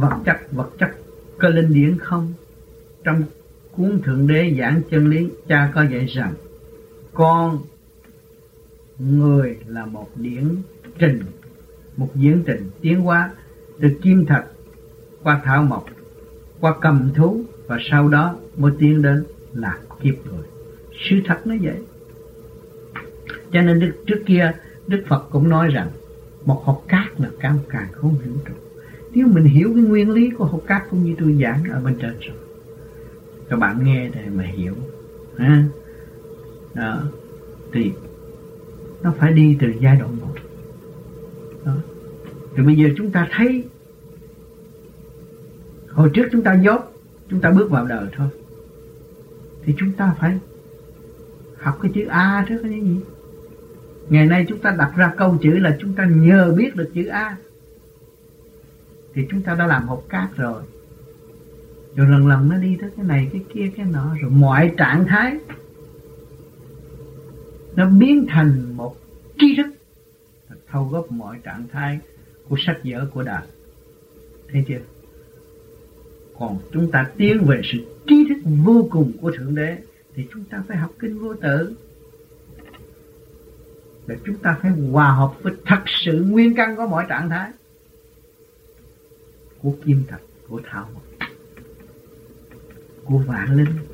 vật chất vật chất có linh điển không? Trong cuốn thượng đế giảng chân lý cha có dạy rằng con người là một điển trình một diễn trình tiến hóa từ kim thật qua thảo mộc qua cầm thú và sau đó mới tiến đến là kiếp người. Sự thật nó vậy. Cho nên đức, trước kia đức phật cũng nói rằng một hộp cát là cao càng không vũ trụ nếu mình hiểu cái nguyên lý của học cát cũng như tôi giảng ở bên trên rồi. Các bạn nghe thì mà hiểu. Ha? Đó. Thì nó phải đi từ giai đoạn một. Đó. thì bây giờ chúng ta thấy, hồi trước chúng ta dốt chúng ta bước vào đời thôi. Thì chúng ta phải học cái chữ A trước cái gì? Ngày nay chúng ta đặt ra câu chữ là chúng ta nhờ biết được chữ A thì chúng ta đã làm hộp cát rồi. Rồi lần lần nó đi tới cái này, cái kia, cái nọ, rồi mọi trạng thái nó biến thành một tri thức thâu góp mọi trạng thái của sách vở của đạo. Thấy chưa? Còn chúng ta tiến về sự trí thức vô cùng của thượng đế, thì chúng ta phải học kinh vô tử để chúng ta phải hòa hợp với thật sự nguyên căn của mọi trạng thái của kim tập, của thảo mộc. Của vạn linh